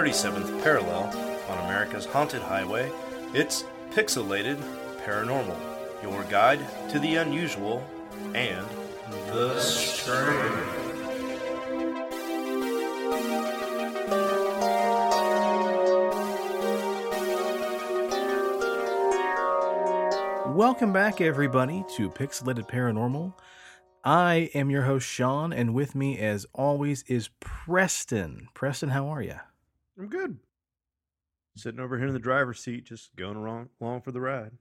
37th parallel on America's haunted highway, it's Pixelated Paranormal, your guide to the unusual and the strange. Welcome back, everybody, to Pixelated Paranormal. I am your host, Shawn, and with me, as always, is Preston. Preston, how are you? I'm good. Sitting over here in the driver's seat, just going along, along for the ride.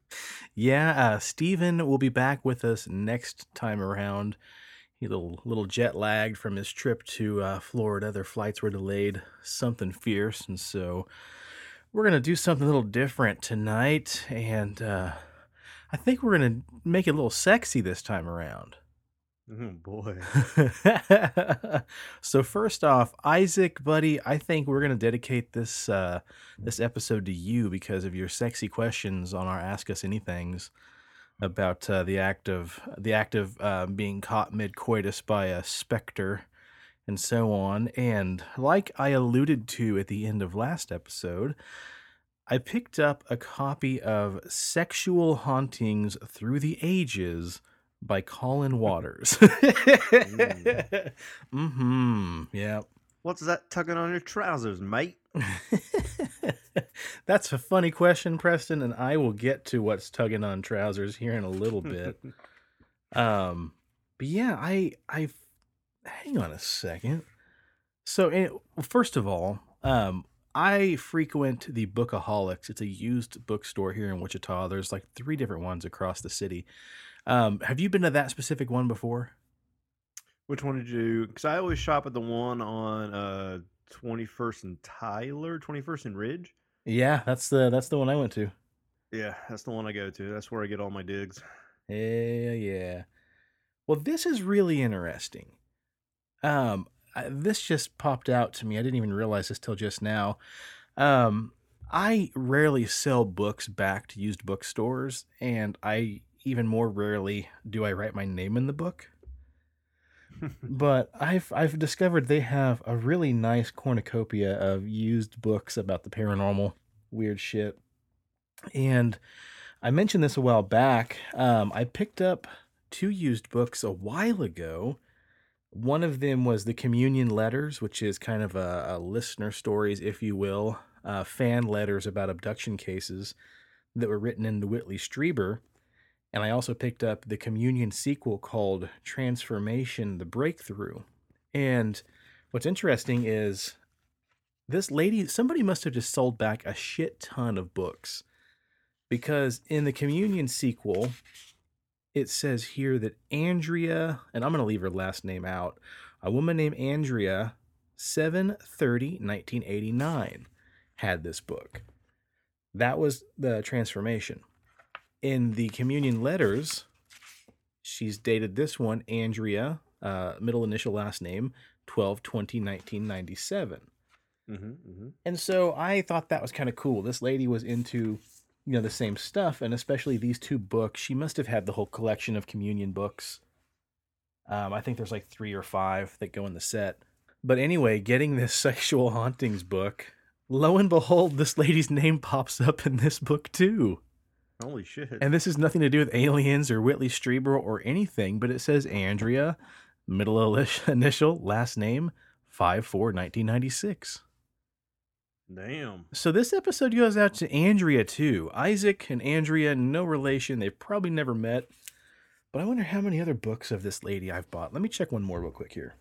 Yeah, uh, Steven will be back with us next time around. He little little jet lagged from his trip to uh, Florida. Their flights were delayed, something fierce, and so we're gonna do something a little different tonight. And uh, I think we're gonna make it a little sexy this time around. Oh boy. so first off, Isaac, buddy, I think we're gonna dedicate this uh, this episode to you because of your sexy questions on our Ask Us Anythings about uh, the act of the act of uh, being caught mid coitus by a specter and so on. And like I alluded to at the end of last episode, I picked up a copy of Sexual Hauntings Through the Ages by Colin Waters. mm-hmm. Yeah. What's that tugging on your trousers, mate? That's a funny question, Preston, and I will get to what's tugging on trousers here in a little bit. um, but yeah, I I hang on a second. So, eh, first of all, um, I frequent the Bookaholics. It's a used bookstore here in Wichita. There's like three different ones across the city. Um, have you been to that specific one before? Which one did you? Because I always shop at the one on uh 21st and Tyler, 21st and Ridge. Yeah, that's the that's the one I went to. Yeah, that's the one I go to. That's where I get all my digs. Yeah, yeah. Well, this is really interesting. Um, I- this just popped out to me. I didn't even realize this till just now. Um, I rarely sell books back to used bookstores, and I even more rarely do I write my name in the book. but I've I've discovered they have a really nice cornucopia of used books about the paranormal, weird shit. And I mentioned this a while back. Um, I picked up two used books a while ago. One of them was the Communion Letters, which is kind of a, a listener stories, if you will, uh, fan letters about abduction cases that were written into Whitley Strieber. And I also picked up the Communion sequel called Transformation The Breakthrough. And what's interesting is this lady, somebody must have just sold back a shit ton of books because in the Communion sequel, it says here that Andrea, and I'm going to leave her last name out, a woman named Andrea, 730 1989, had this book. That was the transformation in the communion letters, she's dated this one, Andrea, uh, middle initial last name, 12 20 1997. Mm-hmm, mm-hmm. And so I thought that was kind of cool. This lady was into, you know, the same stuff, and especially these two books. She must have had the whole collection of communion books. Um, I think there's like three or five that go in the set. But anyway, getting this sexual hauntings book, lo and behold, this lady's name pops up in this book too. Holy shit! And this has nothing to do with aliens or Whitley Strieber or anything, but it says Andrea, middle initial, last name, 5 4 1996. Damn. So this episode goes out to Andrea too. Isaac and Andrea, no relation. They've probably never met. But I wonder how many other books of this lady I've bought. Let me check one more real quick here.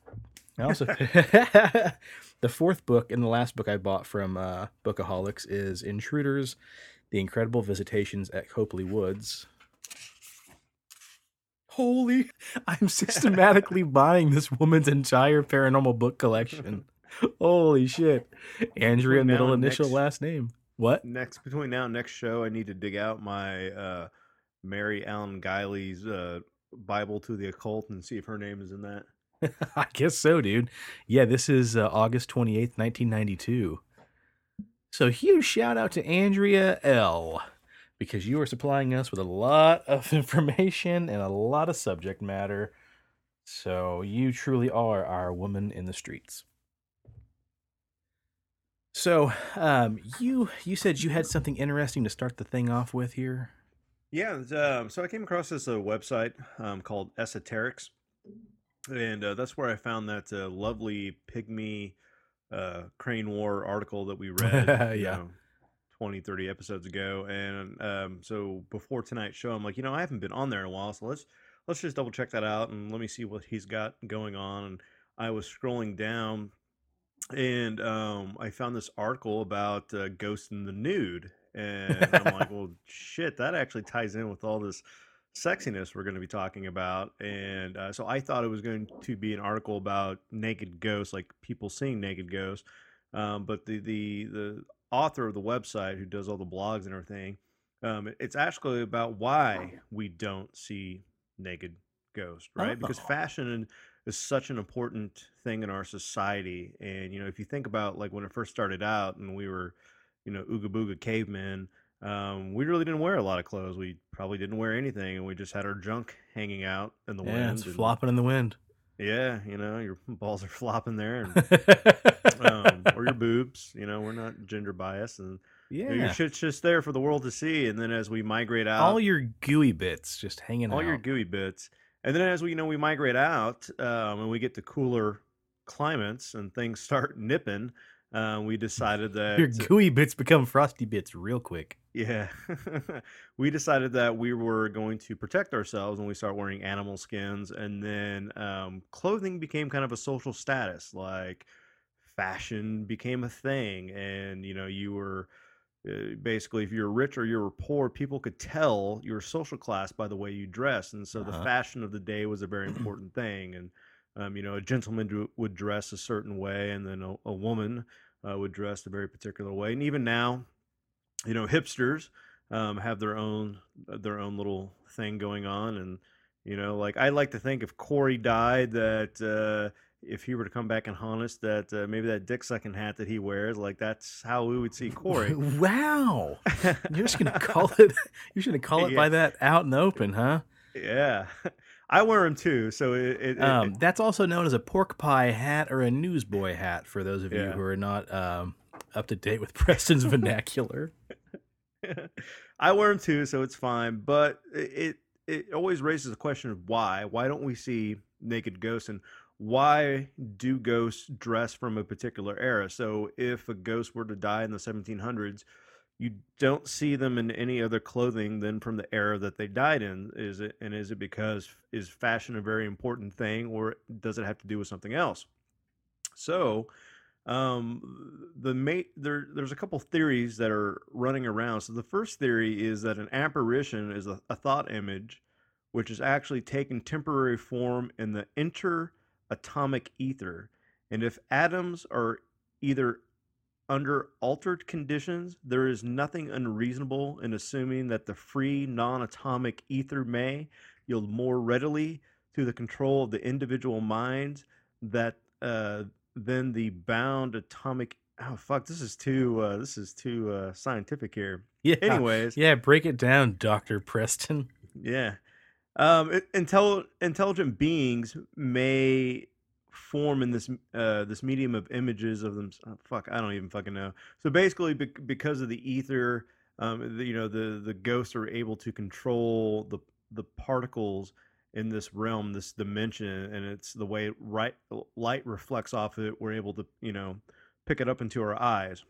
I also the fourth book and the last book I bought from uh, Bookaholics is Intruders, The Incredible Visitations at Copley Woods. Holy! I'm systematically buying this woman's entire paranormal book collection. Holy shit! Andrea, Between middle initial, next- last name. What? Next between now and next show, I need to dig out my uh, Mary Ellen Guiley's uh, Bible to the Occult and see if her name is in that. I guess so, dude. Yeah, this is uh, August 28th, 1992. So, huge shout out to Andrea L. because you are supplying us with a lot of information and a lot of subject matter. So, you truly are our woman in the streets. So, um, you you said you had something interesting to start the thing off with here. Yeah, um, so I came across this uh, website um, called EsoterX, and uh, that's where I found that uh, lovely pygmy uh, crane war article that we read, you Yeah. know, 20, 30 episodes ago. And um, so before tonight's show, I'm like, you know, I haven't been on there in a while, so let's let's just double check that out and let me see what he's got going on. And I was scrolling down and um, I found this article about uh, Ghost in the Nude, and I'm like, well, shit, that actually ties in with all this sexiness we're going to be talking about. And uh, so I thought it was going to be an article about naked ghosts, like people seeing naked ghosts. Um, but the the the author of the website, who does all the blogs and everything, um, it's actually about why we don't see naked ghosts, right? Because Oh. fashion is such an important thing in our society. And you know, if you think about like when it first started out, and we were, you know, ooga booga cavemen, um, we really didn't wear a lot of clothes. We probably didn't wear anything, and we just had our junk hanging out in the yeah, wind. it's and- flopping in the wind. Yeah, you know, your balls are flopping there, and, um, or your boobs. You know, we're not gender biased, and know, your shit's just there for the world to see. And then as we migrate out, all your gooey bits just hanging out. all out. your gooey bits. And then as we you know we migrate out um, and we get to cooler climates and things start nipping, uh, we decided that Your gooey bits become frosty bits real quick. yeah, we decided that we were going to protect ourselves when we start wearing animal skins. And then um, clothing became kind of a social status, like fashion became a thing, and you know you were. Uh, basically, if you were rich or you were poor, people could tell your social class by the way you dress, and so the Uh-huh. fashion of the day was a very important thing. And um, you know, a gentleman do, would dress a certain way, and then a, a woman uh, would dress a very particular way. And even now, you know, hipsters um, have their own their own little thing going on, and you know, like I like to think if Corey died, that uh, if he were to come back and haunt us, that uh, maybe that dick sucking hat that he wears, like that's how we would see Corey. wow, you're just gonna call it. You're just gonna call it by that out in the open, huh? yeah, I wear them too, so it, it, it- Um, that's also known as a pork pie hat or a newsboy hat for those of you who are not um, up to date with Preston's vernacular. I wear them too, so it's fine. But it it always raises the question of why. Why don't we see naked ghosts, and why do ghosts dress from a particular era? So if a ghost were to die in the 1700s, you don't see them in any other clothing than from the era that they died in. Is it and is it because is fashion a very important thing, or does it have to do with something else? So um the mate there there's a couple theories that are running around so the first theory is that an apparition is a, a thought image which is actually taken temporary form in the interatomic ether and if atoms are either under altered conditions there is nothing unreasonable in assuming that the free non-atomic ether may yield more readily to the control of the individual minds that uh, than the bound atomic. Oh fuck! This is too. Uh, this is too uh, scientific here. Yeah. Anyways, Yeah, break it down, Doctor Preston. yeah. Um, intel- intelligent beings may form in this uh, this medium of images of them. Oh, fuck, I don't even fucking know. So basically, bec- because of the ether, um, the, you know, the the ghosts are able to control the the particles in this realm, this dimension, and it's the way right light reflects off of it. We're able to, you know, pick it up into our eyes.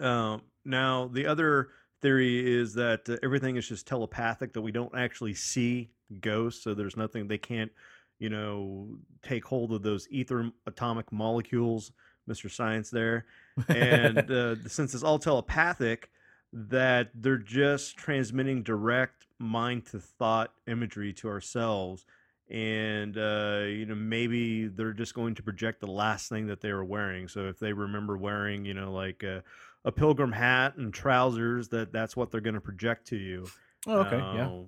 Um, now, the other theory is that uh, everything is just telepathic, that we don't actually see ghosts, so there's nothing they can't, you know, take hold of those ether atomic molecules, Mr. Science there. And uh, since it's all telepathic, that they're just transmitting direct mind to thought imagery to ourselves. And, uh, you know, maybe they're just going to project the last thing that they were wearing. So if they remember wearing, you know, like a, a pilgrim hat and trousers, that that's what they're going to project to you. Oh, okay, yeah. Um,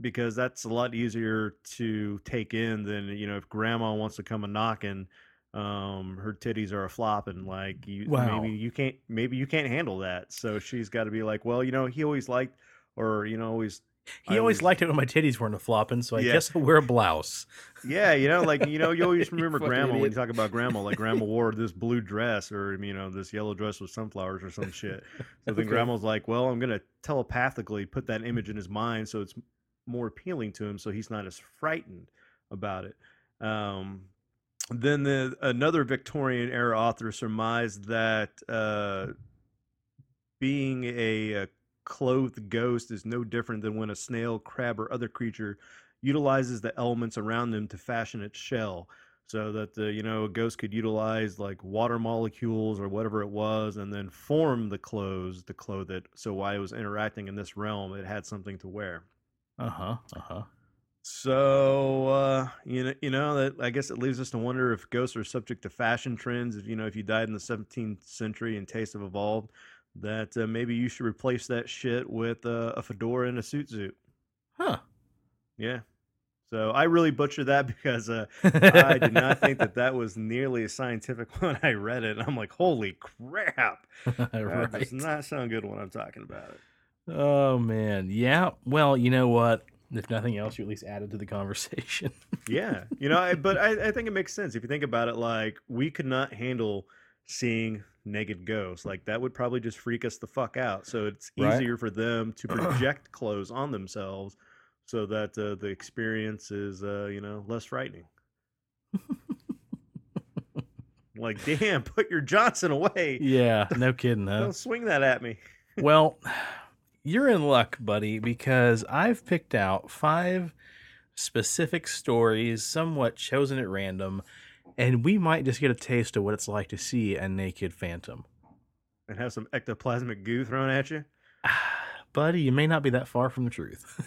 Because that's a lot easier to take in than you know if grandma wants to come a knocking, um, her titties are a flopping. Like you, Wow. maybe you can't, maybe you can't handle that. So she's got to be like, well, you know, he always liked, or you know, always He I always was- liked it when my titties weren't a flopping, so I Yeah. guess I'll wear a blouse. Yeah, you know, like you know, you always remember fucking grandma when you talk about grandma. Like grandma wore this blue dress, or you know, this yellow dress with sunflowers or some shit. So then grandma's like, "Well, I'm gonna telepathically put that image in his mind, so it's more appealing to him, so he's not as frightened about it." Um, then the another Victorian era author surmised that uh, being a, a clothed ghost is no different than when a snail, crab, or other creature utilizes the elements around them to fashion its shell. So that the you know a ghost could utilize like water molecules or whatever it was, and then form the clothes to clothe it. So while it was interacting in this realm, it had something to wear. Uh huh. Uh huh. So uh, you know, you know that I guess it leaves us to wonder if ghosts are subject to fashion trends. If you know, if you died in the 17th century and tastes have evolved, that uh, maybe you should replace that shit with uh, a fedora and a suit suit. Huh. Yeah. So I really butchered that because uh, I did not think that that was nearly as scientific when I read it. And I'm like, holy crap! That does not sound good when I'm talking about it. Oh man. Yeah. Well, you know what? If nothing else, you at least added to the conversation. Yeah, you know, I, but I, I think it makes sense if you think about it. Like we could not handle seeing naked ghosts. Like that would probably just freak us the fuck out. So it's Right. easier for them to project clothes on themselves, so that uh, the experience is, uh, you know, less frightening. like, damn, put your Johnson away. yeah. No kidding, huh? Don't swing that at me. well, you're in luck, buddy, because I've picked out five specific stories, somewhat chosen at random, and we might just get a taste of what it's like to see a naked phantom. And have some ectoplasmic goo thrown at you. Buddy, you may not be that far from the truth.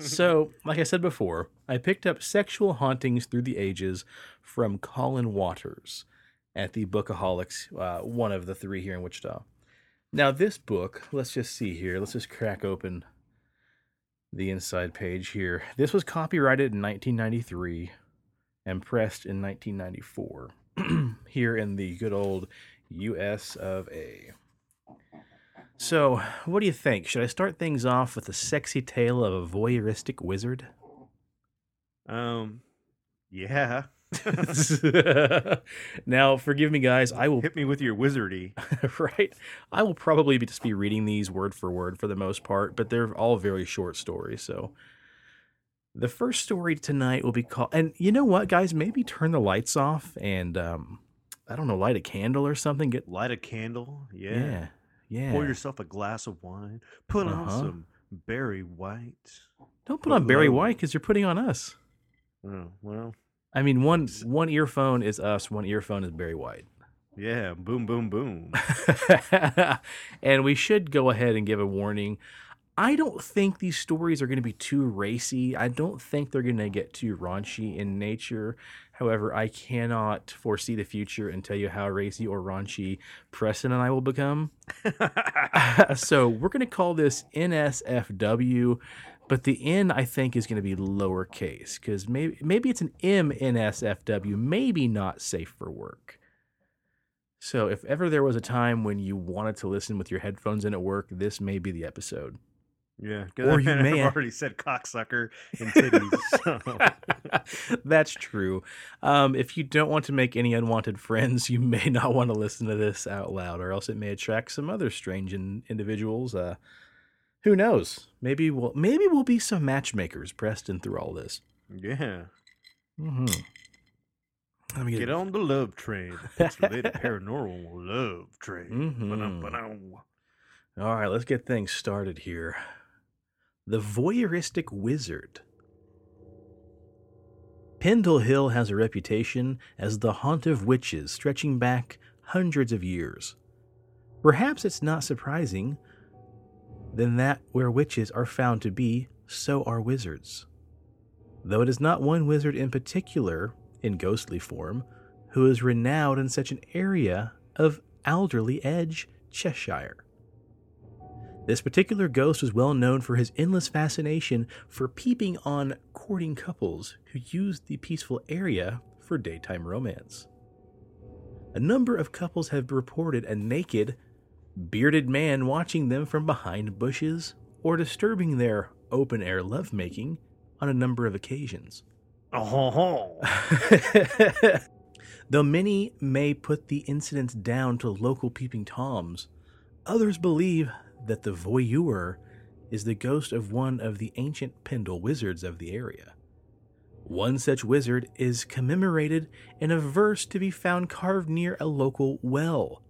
so, like I said before, I picked up Sexual Hauntings Through the Ages from Colin Waters at the Bookaholics, uh, one of the three here in Wichita. Now, this book, let's just see here. Let's just crack open the inside page here. This was copyrighted in 1993 and pressed in 1994 here in the good old US of A. So, what do you think? Should I start things off with a sexy tale of a voyeuristic wizard? um, yeah. now, forgive me, guys. I will Hit me with your wizardy. right. I will probably be just be reading these word for word for the most part, but they're all very short stories. So, the first story tonight will be called. And you know what, guys? Maybe turn the lights off and um, I don't know, light a candle or something. Get Light a candle. Yeah. yeah, yeah. Pour yourself a glass of wine. Put on Uh-huh. some Barry White. don't put on Barry. White because you're putting on us. Oh, well, I mean, one one earphone is us, one earphone is Barry White. yeah. Boom, boom, boom. and we should go ahead and give a warning. I don't think these stories are going to be too racy. I don't think they're going to get too raunchy in nature. However, I cannot foresee the future and tell you how racy or raunchy Preston and I will become. so we're going to call this NSFW, but the N I think is going to be lowercase because maybe maybe it's an MNSFW, maybe not safe for work. So if ever there was a time when you wanted to listen with your headphones in at work, this may be the episode. yeah. Or you may- already said cocksucker and titties. so. That's true. Um, if you don't want to make any unwanted friends, you may not want to listen to this out loud, or else it may attract some other strange in- individuals. Uh, who knows? Maybe we'll maybe we'll be some matchmakers, Preston, through all this. Yeah. Mm-hmm. Let me Get get, on the love train. Pixelated paranormal love train. Mhm. Ba-dum, ba-dum. All right, let's get things started here. The voyeuristic wizard. Pendle Hill has a reputation as the haunt of witches stretching back hundreds of years. Perhaps it's not surprising then that where witches are found to be, so are wizards. Though it is not one wizard in particular, in ghostly form, who is renowned in such an area of Alderley Edge, Cheshire. This particular ghost was well known for his endless fascination for peeping on courting couples who used the peaceful area for daytime romance. A number of couples have reported a naked, bearded man watching them from behind bushes or disturbing their open air lovemaking on a number of occasions. Oh, Though many may put the incidents down to local peeping toms, others believe that the voyeur is the ghost of one of the ancient Pendle wizards of the area. One such wizard is commemorated in a verse to be found carved near a local well.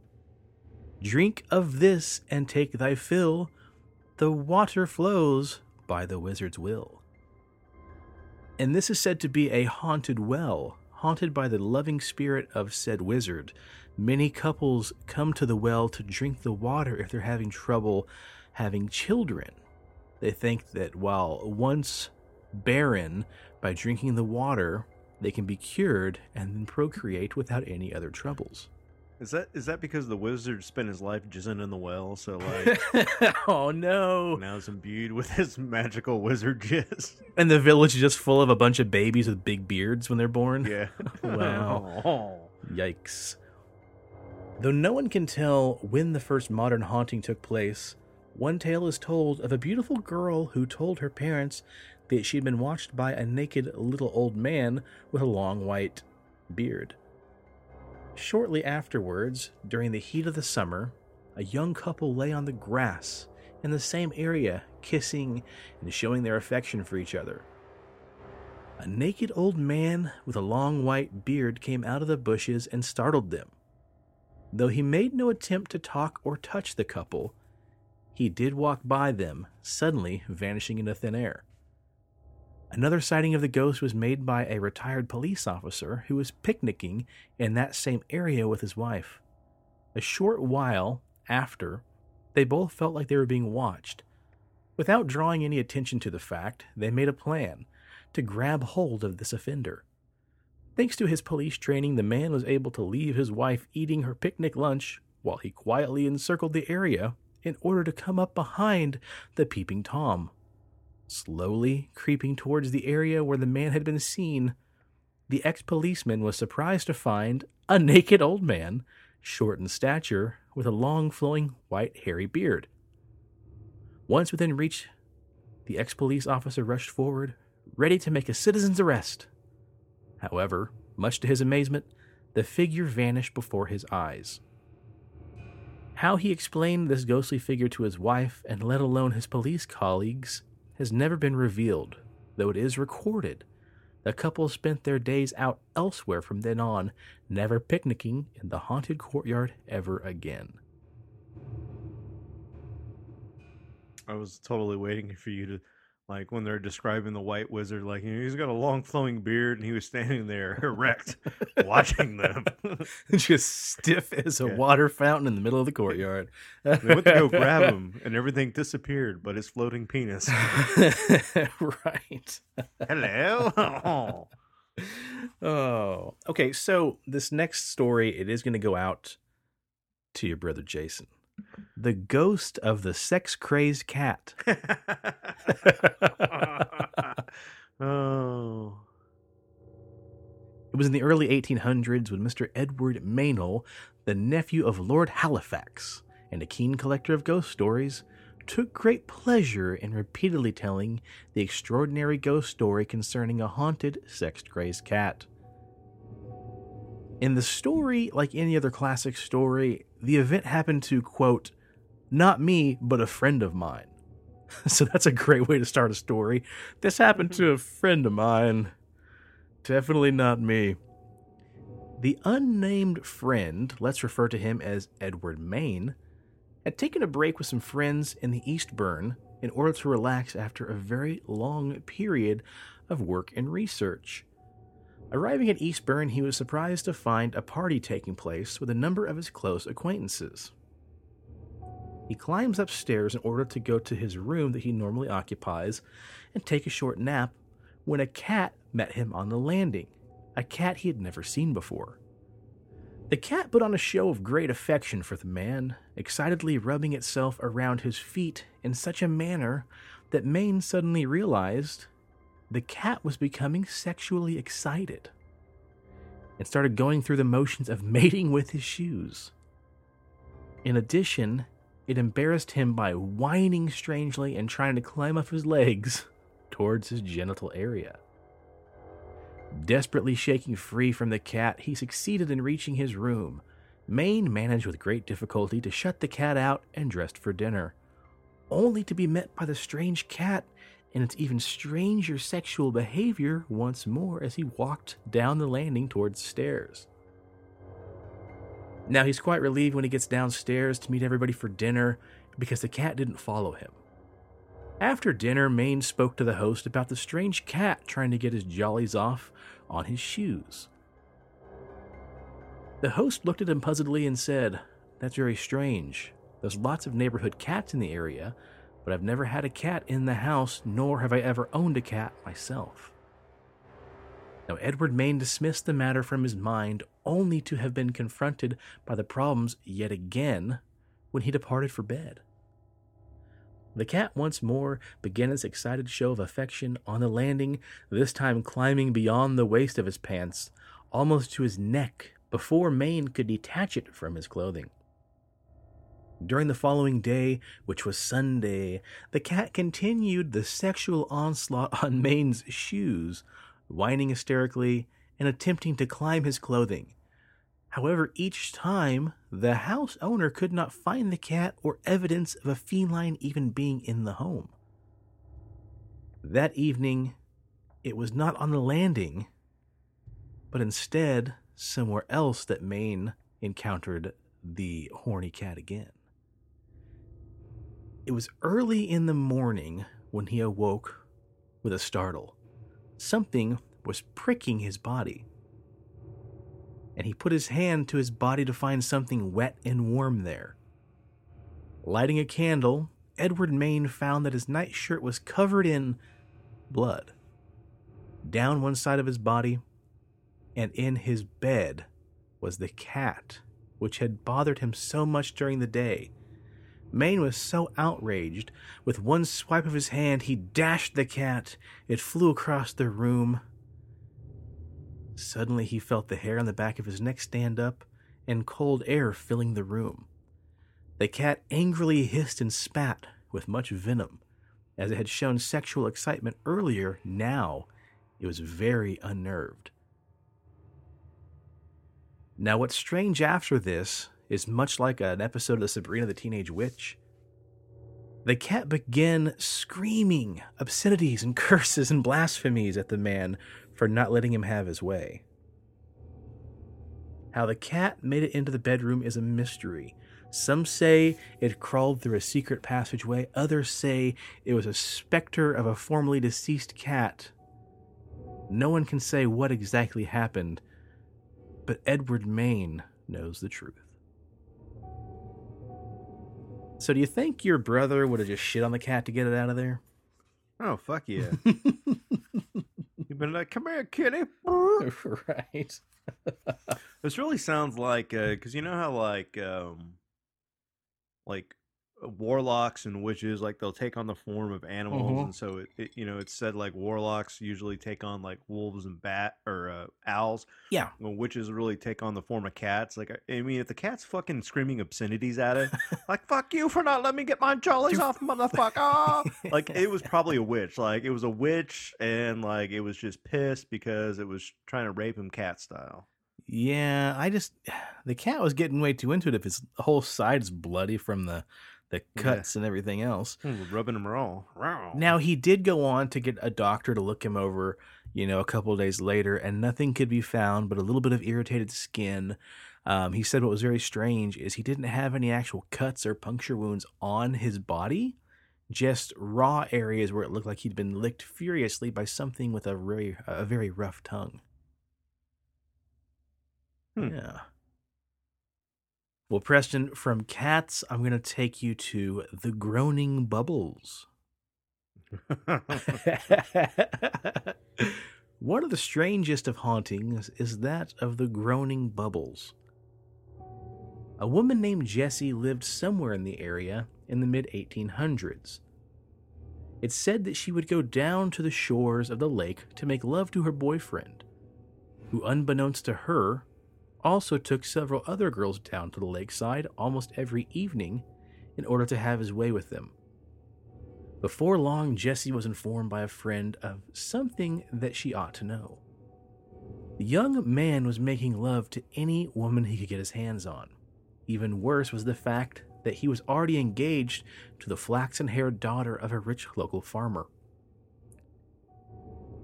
Drink of this and take thy fill, the water flows by the wizard's will. And this is said to be a haunted well, haunted by the loving spirit of said wizard. Many couples come to the well to drink the water if they're having trouble having children. They think that while once barren, by drinking the water, they can be cured and then procreate without any other troubles. Is that is that because the wizard spent his life jizzing in the well? So like oh no. now is imbued with his magical wizard jizz. And the village is just full of a bunch of babies with big beards when they're born. Yeah. Wow. Oh. Yikes. Though no one can tell when the first modern haunting took place, one tale is told of a beautiful girl who told her parents that she had been watched by a naked little old man with a long white beard. Shortly afterwards, during the heat of the summer, a young couple lay on the grass in the same area, kissing and showing their affection for each other. A naked old man with a long white beard came out of the bushes and startled them. Though he made no attempt to talk or touch the couple, he did walk by them, suddenly vanishing into thin air. Another sighting of the ghost was made by a retired police officer who was picnicking in that same area with his wife. A short while after, they both felt like they were being watched. Without drawing any attention to the fact, they made a plan to grab hold of this offender. Thanks to his police training, the man was able to leave his wife eating her picnic lunch while he quietly encircled the area in order to come up behind the peeping Tom. Slowly creeping towards the area where the man had been seen, the ex policeman was surprised to find a naked old man, short in stature, with a long flowing white hairy beard. Once within reach, the ex police officer rushed forward, ready to make a citizen's arrest. However, much to his amazement, the figure vanished before his eyes. How he explained this ghostly figure to his wife, and let alone his police colleagues, has never been revealed, though it is recorded. The couple spent their days out elsewhere from then on, never picnicking in the haunted courtyard ever again. I was totally waiting for you to like when they're describing the white wizard, like you know, he's got a long flowing beard and he was standing there erect, watching them. Just stiff as a Yeah. water fountain in the middle of the courtyard. they went to go grab him, and everything disappeared, but his floating penis. right. Hello. Oh, okay. So this next story, it is going to go out to your brother Jason, the ghost of the sex crazed cat. oh. It was in the early 1800s when Mr. Edward Maynell, the nephew of Lord Halifax and a keen collector of ghost stories, took great pleasure in repeatedly telling the extraordinary ghost story concerning a haunted, sex crazed cat. In the story, like any other classic story, the event happened to, quote, not me, but a friend of mine. so that's a great way to start a story. This happened to a friend of mine. Definitely not me. The unnamed friend, let's refer to him as Edward Main, had taken a break with some friends in the Eastburn in order to relax after a very long period of work and research. Arriving at Eastburn, he was surprised to find a party taking place with a number of his close acquaintances. He climbs upstairs in order to go to his room that he normally occupies and take a short nap when a cat met him on the landing, a cat he had never seen before. The cat put on a show of great affection for the man, excitedly rubbing itself around his feet in such a manner that Maine suddenly realized the cat was becoming sexually excited and started going through the motions of mating with his shoes. In addition, it embarrassed him by whining strangely and trying to climb up his legs towards his genital area. Desperately shaking free from the cat, he succeeded in reaching his room. Maine managed with great difficulty to shut the cat out and dressed for dinner, only to be met by the strange cat and its even stranger sexual behavior once more as he walked down the landing towards the stairs. Now he's quite relieved when he gets downstairs to meet everybody for dinner because the cat didn't follow him. After dinner, Maine spoke to the host about the strange cat trying to get his jollies off on his shoes. The host looked at him puzzledly and said, That's very strange. There's lots of neighborhood cats in the area, but I've never had a cat in the house, nor have I ever owned a cat myself. Now, Edward Maine dismissed the matter from his mind, only to have been confronted by the problems yet again when he departed for bed. The cat once more began its excited show of affection on the landing, this time climbing beyond the waist of his pants, almost to his neck, before Maine could detach it from his clothing. During the following day, which was Sunday, the cat continued the sexual onslaught on Maine's shoes, whining hysterically and attempting to climb his clothing. However, each time, the house owner could not find the cat or evidence of a feline even being in the home. That evening, it was not on the landing, but instead somewhere else that Maine encountered the horny cat again. It was early in the morning when he awoke with a startle. Something was pricking his body. And he put his hand to his body to find something wet and warm there. Lighting a candle, Edward Maine found that his nightshirt was covered in blood. Down one side of his body, and in his bed was the cat which had bothered him so much during the day Maine was so outraged, with one swipe of his hand, he dashed the cat. It flew across the room. Suddenly, he felt the hair on the back of his neck stand up and cold air filling the room. The cat angrily hissed and spat with much venom. As it had shown sexual excitement earlier, now it was very unnerved. Now, what's strange after this is much like an episode of *The Sabrina the Teenage Witch. The cat began screaming obscenities and curses and blasphemies at the man for not letting him have his way. How the cat made it into the bedroom is a mystery. Some say it crawled through a secret passageway, others say it was a specter of a formerly deceased cat. No one can say what exactly happened, but Edward Maine knows the truth. So do you think your brother would have just shit on the cat to get it out of there? Oh fuck yeah! You've been like, "Come here, kitty." right. this really sounds like because uh, you know how like um, like warlocks and witches like they'll take on the form of animals Mhm. and so it, it you know it's said like warlocks usually take on like wolves and bat or uh, owls Yeah. well witches really take on the form of cats like i I mean if the cat's fucking screaming obscenities at it like fuck you for not letting me get my jollies off motherfucker like it was probably a witch like it was a witch and like it was just pissed because it was trying to rape him cat style Yeah, I just the cat was getting way too into it. If his whole side's bloody from the the Yeah. cuts and everything else. Hmm, rubbing them raw Now he did go on to get a doctor to look him over, you know, a couple of days later, and nothing could be found but a little bit of irritated skin. Um, he said what was very strange is he didn't have any actual cuts or puncture wounds on his body, just raw areas where it looked like he'd been licked furiously by something with a very a very rough tongue. Hmm. Yeah. Well, Preston, from cats, I'm going to take you to the groaning bubbles. One of the strangest of hauntings is that of the groaning bubbles. A woman named Jessie lived somewhere in the area in the mid 1800s. It's said that she would go down to the shores of the lake to make love to her boyfriend, who, unbeknownst to her, also took several other girls down to the lakeside almost every evening in order to have his way with them. Before long, Jessie was informed by a friend of something that she ought to know. The young man was making love to any woman he could get his hands on. Even worse was the fact that he was already engaged to the flaxen haired daughter of a rich local farmer.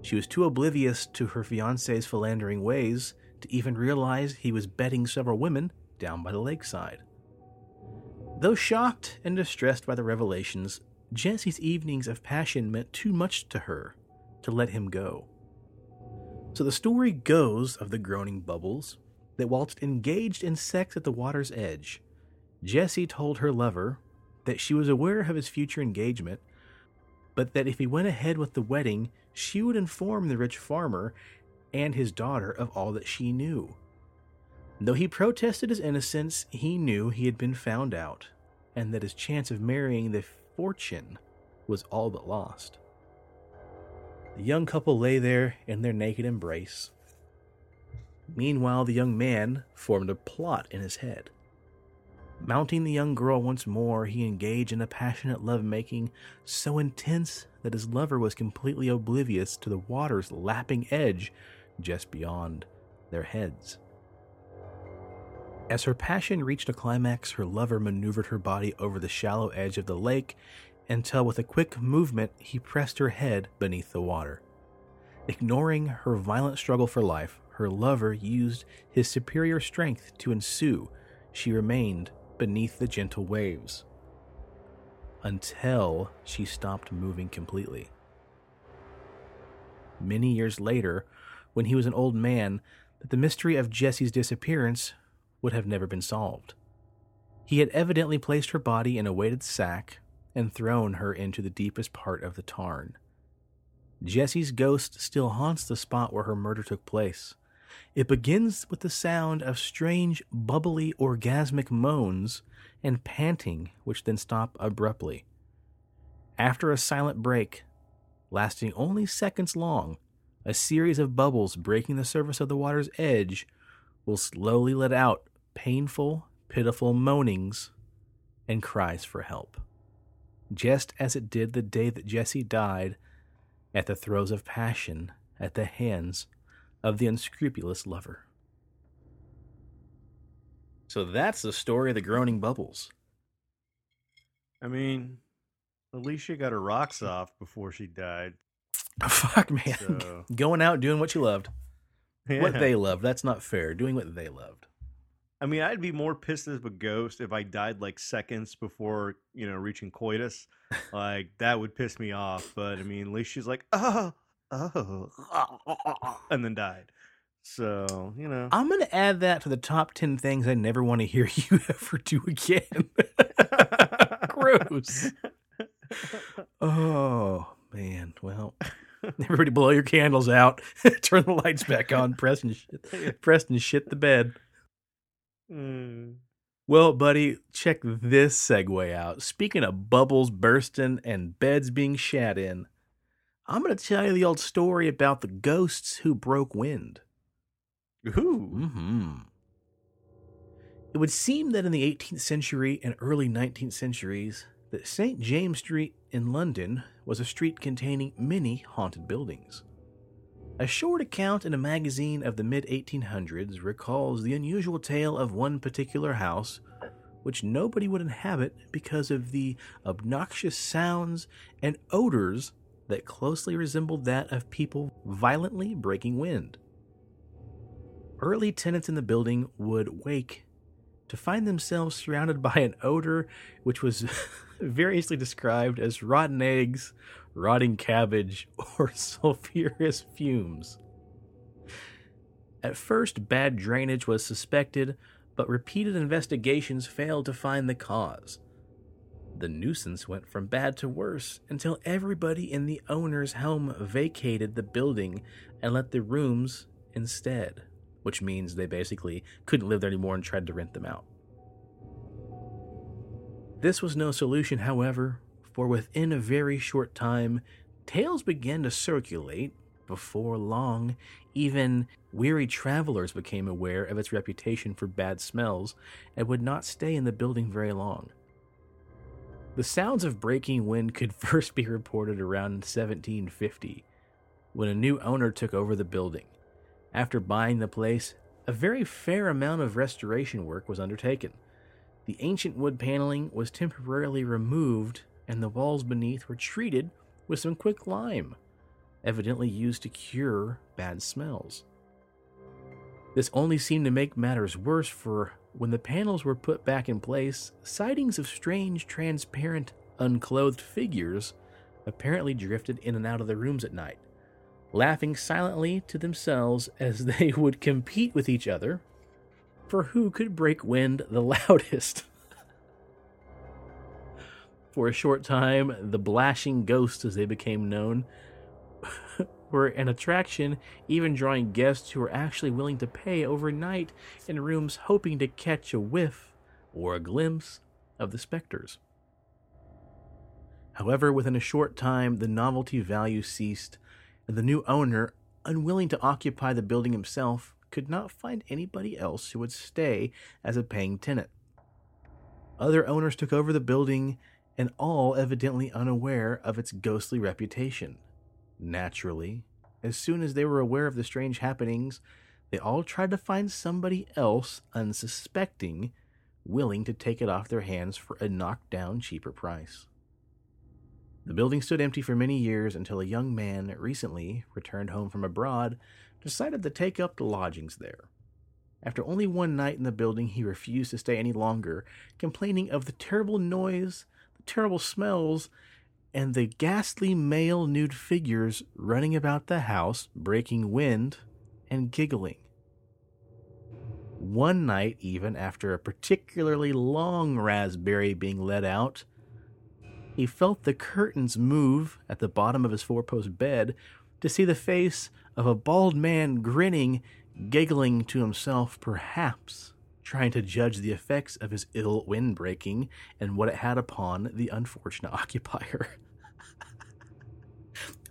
She was too oblivious to her fiance's philandering ways to even realize he was bedding several women down by the lakeside. Though shocked and distressed by the revelations, Jessie's evenings of passion meant too much to her to let him go. So the story goes of the groaning bubbles that whilst engaged in sex at the water's edge, Jessie told her lover that she was aware of his future engagement, but that if he went ahead with the wedding, she would inform the rich farmer and his daughter of all that she knew. Though he protested his innocence, he knew he had been found out, and that his chance of marrying the fortune was all but lost. The young couple lay there in their naked embrace. Meanwhile, the young man formed a plot in his head. Mounting the young girl once more, he engaged in a passionate love-making so intense that his lover was completely oblivious to the water's lapping edge just beyond their heads. As her passion reached a climax, her lover maneuvered her body over the shallow edge of the lake until, with a quick movement, he pressed her head beneath the water. Ignoring her violent struggle for life, her lover used his superior strength to ensue. She remained beneath the gentle waves until she stopped moving completely. Many years later, when he was an old man, that the mystery of Jessie's disappearance would have never been solved. He had evidently placed her body in a weighted sack and thrown her into the deepest part of the tarn. Jessie's ghost still haunts the spot where her murder took place. It begins with the sound of strange, bubbly, orgasmic moans and panting, which then stop abruptly. After a silent break, lasting only seconds long, a series of bubbles breaking the surface of the water's edge will slowly let out painful, pitiful moanings and cries for help, just as it did the day that Jessie died at the throes of passion at the hands of the unscrupulous lover. So that's the story of the groaning bubbles. I mean, at least she got her rocks off before she died. Fuck, man. So- Going out doing what you loved. What they loved. That's not fair. Doing what they loved. I mean, I'd be more pissed as a ghost if I died like seconds before, you know, reaching coitus. Like that would piss me off. But I mean, at least she's like, oh, oh, and then died. So you know, I'm going to add that to the top 10 things I never want to hear you ever do again. Gross. Oh, man. Well, everybody blow your candles out. Turn the lights back on. Preston shit, Preston shit the bed. Mm. Well, buddy, check this segue out. Speaking of bubbles bursting and beds being shat in, I'm going to tell you the old story about the ghosts who broke wind. Ooh. hmm It would seem that in the 18th century and early 19th centuries, that St. James Street in London was a street containing many haunted buildings. A short account in a magazine of the mid 1800s recalls the unusual tale of one particular house which nobody would inhabit because of the obnoxious sounds and odors that closely resembled that of people violently breaking wind. Early tenants in the building would wake to find themselves surrounded by an odor which was variously described as rotten eggs, rotting cabbage, or sulfurous fumes. At first, bad drainage was suspected, but repeated investigations failed to find the cause. The nuisance went from bad to worse until everybody in the owner's home vacated the building and let the rooms instead, which means they basically couldn't live there anymore and tried to rent them out. This was no solution, however, for within a very short time, tales began to circulate. Before long, even weary travelers became aware of its reputation for bad smells and would not stay in the building very long. The sounds of breaking wind could first be reported around 1750 when a new owner took over the building. After buying the place, a very fair amount of restoration work was undertaken. The ancient wood paneling was temporarily removed and the walls beneath were treated with some quick lime, evidently used to cure bad smells. This only seemed to make matters worse, for when the panels were put back in place, sightings of strange, transparent, unclothed figures apparently drifted in and out of the rooms at night, laughing silently to themselves as they would compete with each other for who could break wind the loudest. For a short time, the Blashing Ghosts, as they became known, were an attraction, even drawing guests who were actually willing to pay overnight in rooms hoping to catch a whiff or a glimpse of the specters. However, within a short time, the novelty value ceased, and the new owner, unwilling to occupy the building himself, could not find anybody else who would stay as a paying tenant. Other owners took over the building and all evidently unaware of its ghostly reputation. Naturally, as soon as they were aware of the strange happenings, they all tried to find somebody else unsuspecting, willing to take it off their hands for a knockdown cheaper price. The building stood empty for many years until a young man recently returned home from abroad decided to take up the lodgings there. After only one night in the building, he refused to stay any longer, complaining of the terrible noise the terrible smells, and the ghastly male nude figures running about the house, breaking wind and giggling. One night, even after a particularly long raspberry being let out, he felt the curtains move at the bottom of his four post bed to see the face of a bald man grinning, giggling to himself, perhaps trying to judge the effects of his ill wind breaking and what it had upon the unfortunate occupier.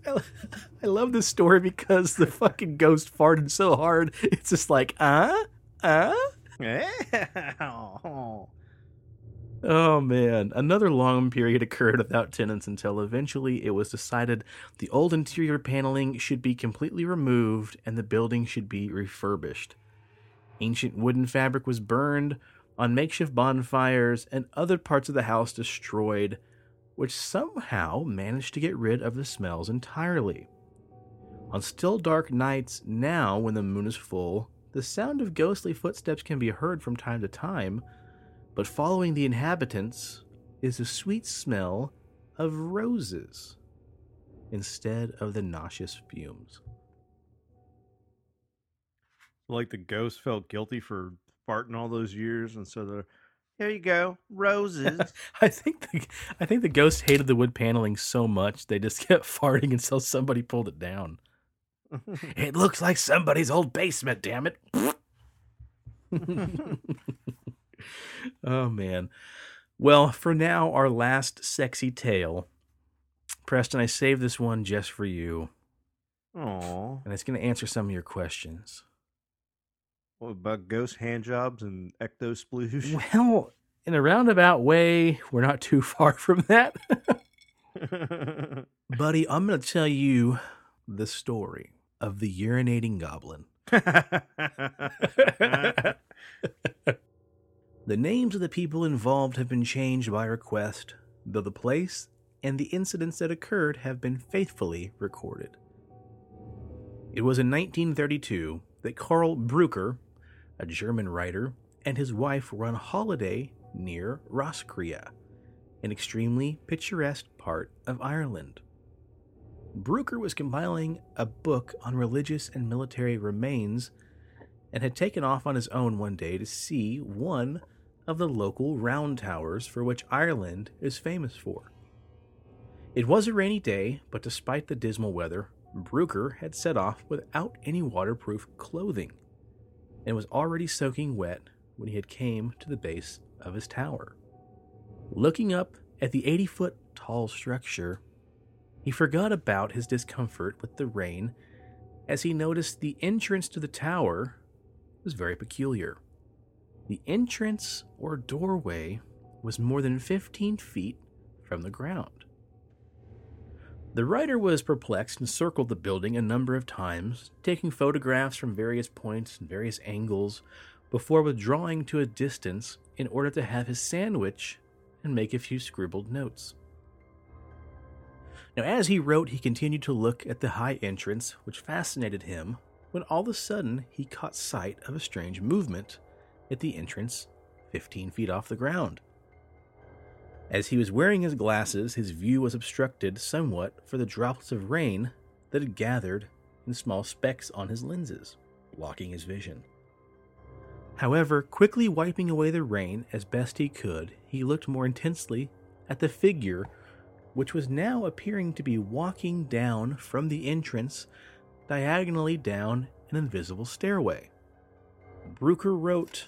I love this story because the fucking ghost farted so hard. It's just like, uh, uh. oh man. Another long period occurred without tenants until eventually it was decided the old interior paneling should be completely removed and the building should be refurbished. Ancient wooden fabric was burned on makeshift bonfires and other parts of the house destroyed, which somehow managed to get rid of the smells entirely. On still dark nights, now when the moon is full, the sound of ghostly footsteps can be heard from time to time, but following the inhabitants is the sweet smell of roses instead of the nauseous fumes like the ghost felt guilty for farting all those years, and so the here you go, roses. I think the I think the ghost hated the wood paneling so much they just kept farting until somebody pulled it down. it looks like somebody's old basement. Damn it! Oh man. Well, for now, our last sexy tale. Preston, I saved this one just for you. Aww. And it's going to answer some of your questions. What about ghost hand jobs and ecto sploosh? Well, in a roundabout way, we're not too far from that. Buddy, I'm going to tell you the story of the urinating goblin. the names of the people involved have been changed by request, though the place and the incidents that occurred have been faithfully recorded. It was in 1932 that Karl Breucker, a German writer, and his wife were on holiday near Roscrea, an extremely picturesque part of Ireland. Breucker was compiling a book on religious and military remains and had taken off on his own one day to see one of the local round towers for which Ireland is famous for. It was a rainy day, but despite the dismal weather, Breucker had set off without any waterproof clothing and was already soaking wet when he had came to the base of his tower. Looking up at the 80 foot tall structure, he forgot about his discomfort with the rain as he noticed the entrance to the tower was very peculiar. The entrance or doorway was more than 15 feet from the ground. The writer was perplexed and circled the building a number of times, taking photographs from various points and various angles before withdrawing to a distance in order to have his sandwich and make a few scribbled notes. Now, as he wrote, he continued to look at the high entrance, which fascinated him, when all of a sudden he caught sight of a strange movement at the entrance 15 feet off the ground. As he was wearing his glasses, his view was obstructed somewhat for the droplets of rain that had gathered in small specks on his lenses, blocking his vision. However, quickly wiping away the rain as best he could, he looked more intensely at the figure, which was now appearing to be walking down from the entrance diagonally down an invisible stairway. Bruker wrote,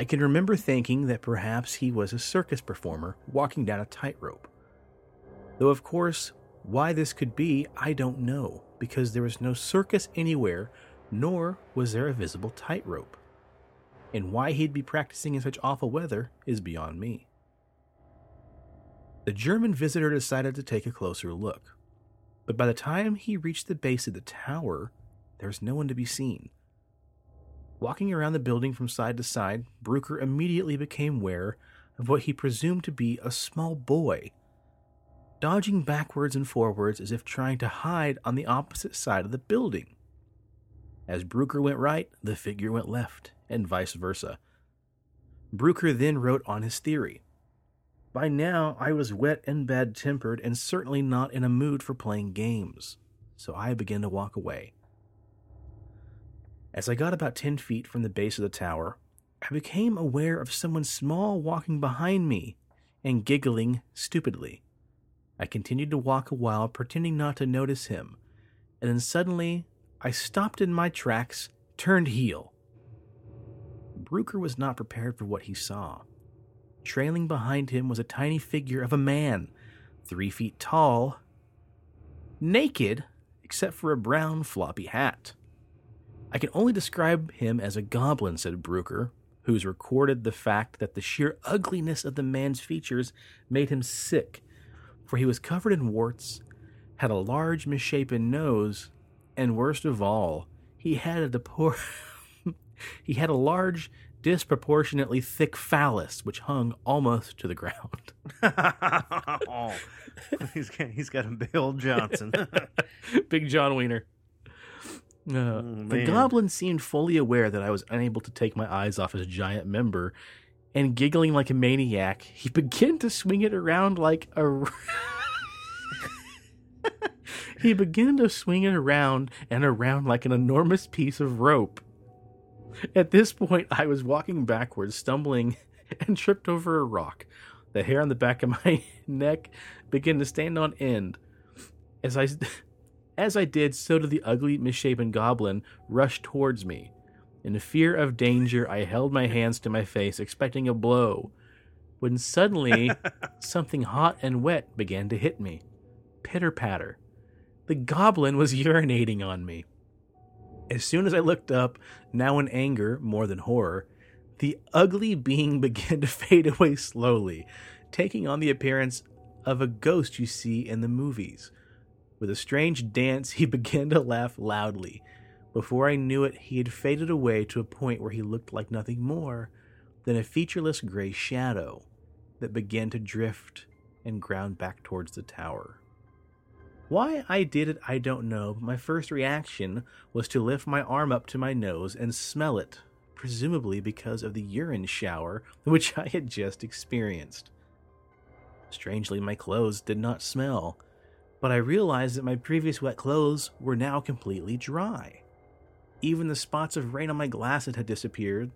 I can remember thinking that perhaps he was a circus performer walking down a tightrope. Though, of course, why this could be, I don't know, because there was no circus anywhere nor was there a visible tightrope. And why he'd be practicing in such awful weather is beyond me. The German visitor decided to take a closer look, but by the time he reached the base of the tower, there was no one to be seen. Walking around the building from side to side, Bruker immediately became aware of what he presumed to be a small boy, dodging backwards and forwards as if trying to hide on the opposite side of the building. As Bruker went right, the figure went left, and vice versa. Bruker then wrote on his theory. By now, I was wet and bad tempered and certainly not in a mood for playing games, so I began to walk away. As I got about 10 feet from the base of the tower, I became aware of someone small walking behind me and giggling stupidly. I continued to walk a while, pretending not to notice him, and then suddenly I stopped in my tracks, turned heel. Bruker was not prepared for what he saw. Trailing behind him was a tiny figure of a man, three feet tall, naked except for a brown floppy hat. I can only describe him as a goblin, said Bruker, who's recorded the fact that the sheer ugliness of the man's features made him sick, for he was covered in warts, had a large misshapen nose, and worst of all, he had a depor- he had a large, disproportionately thick phallus which hung almost to the ground. oh, he's got, he's got a Bill Johnson. Big John Wiener. Uh, Oh, the goblin seemed fully aware that I was unable to take my eyes off his giant member, and giggling like a maniac, he began to swing it around like a. he began to swing it around and around like an enormous piece of rope. At this point, I was walking backwards, stumbling, and tripped over a rock. The hair on the back of my neck began to stand on end. As I, as I did, so did the ugly, misshapen goblin rush towards me. In fear of danger, I held my hands to my face, expecting a blow. When suddenly, something hot and wet began to hit me. Pitter patter. The goblin was urinating on me. As soon as I looked up, now in anger more than horror, the ugly being began to fade away slowly, taking on the appearance of a ghost you see in the movies. With a strange dance, he began to laugh loudly. Before I knew it, he had faded away to a point where he looked like nothing more than a featureless gray shadow that began to drift and ground back towards the tower. Why I did it, I don't know, but my first reaction was to lift my arm up to my nose and smell it, presumably because of the urine shower which I had just experienced. Strangely, my clothes did not smell, but I realized that my previous wet clothes were now completely dry. Even the spots of rain on my glasses had disappeared,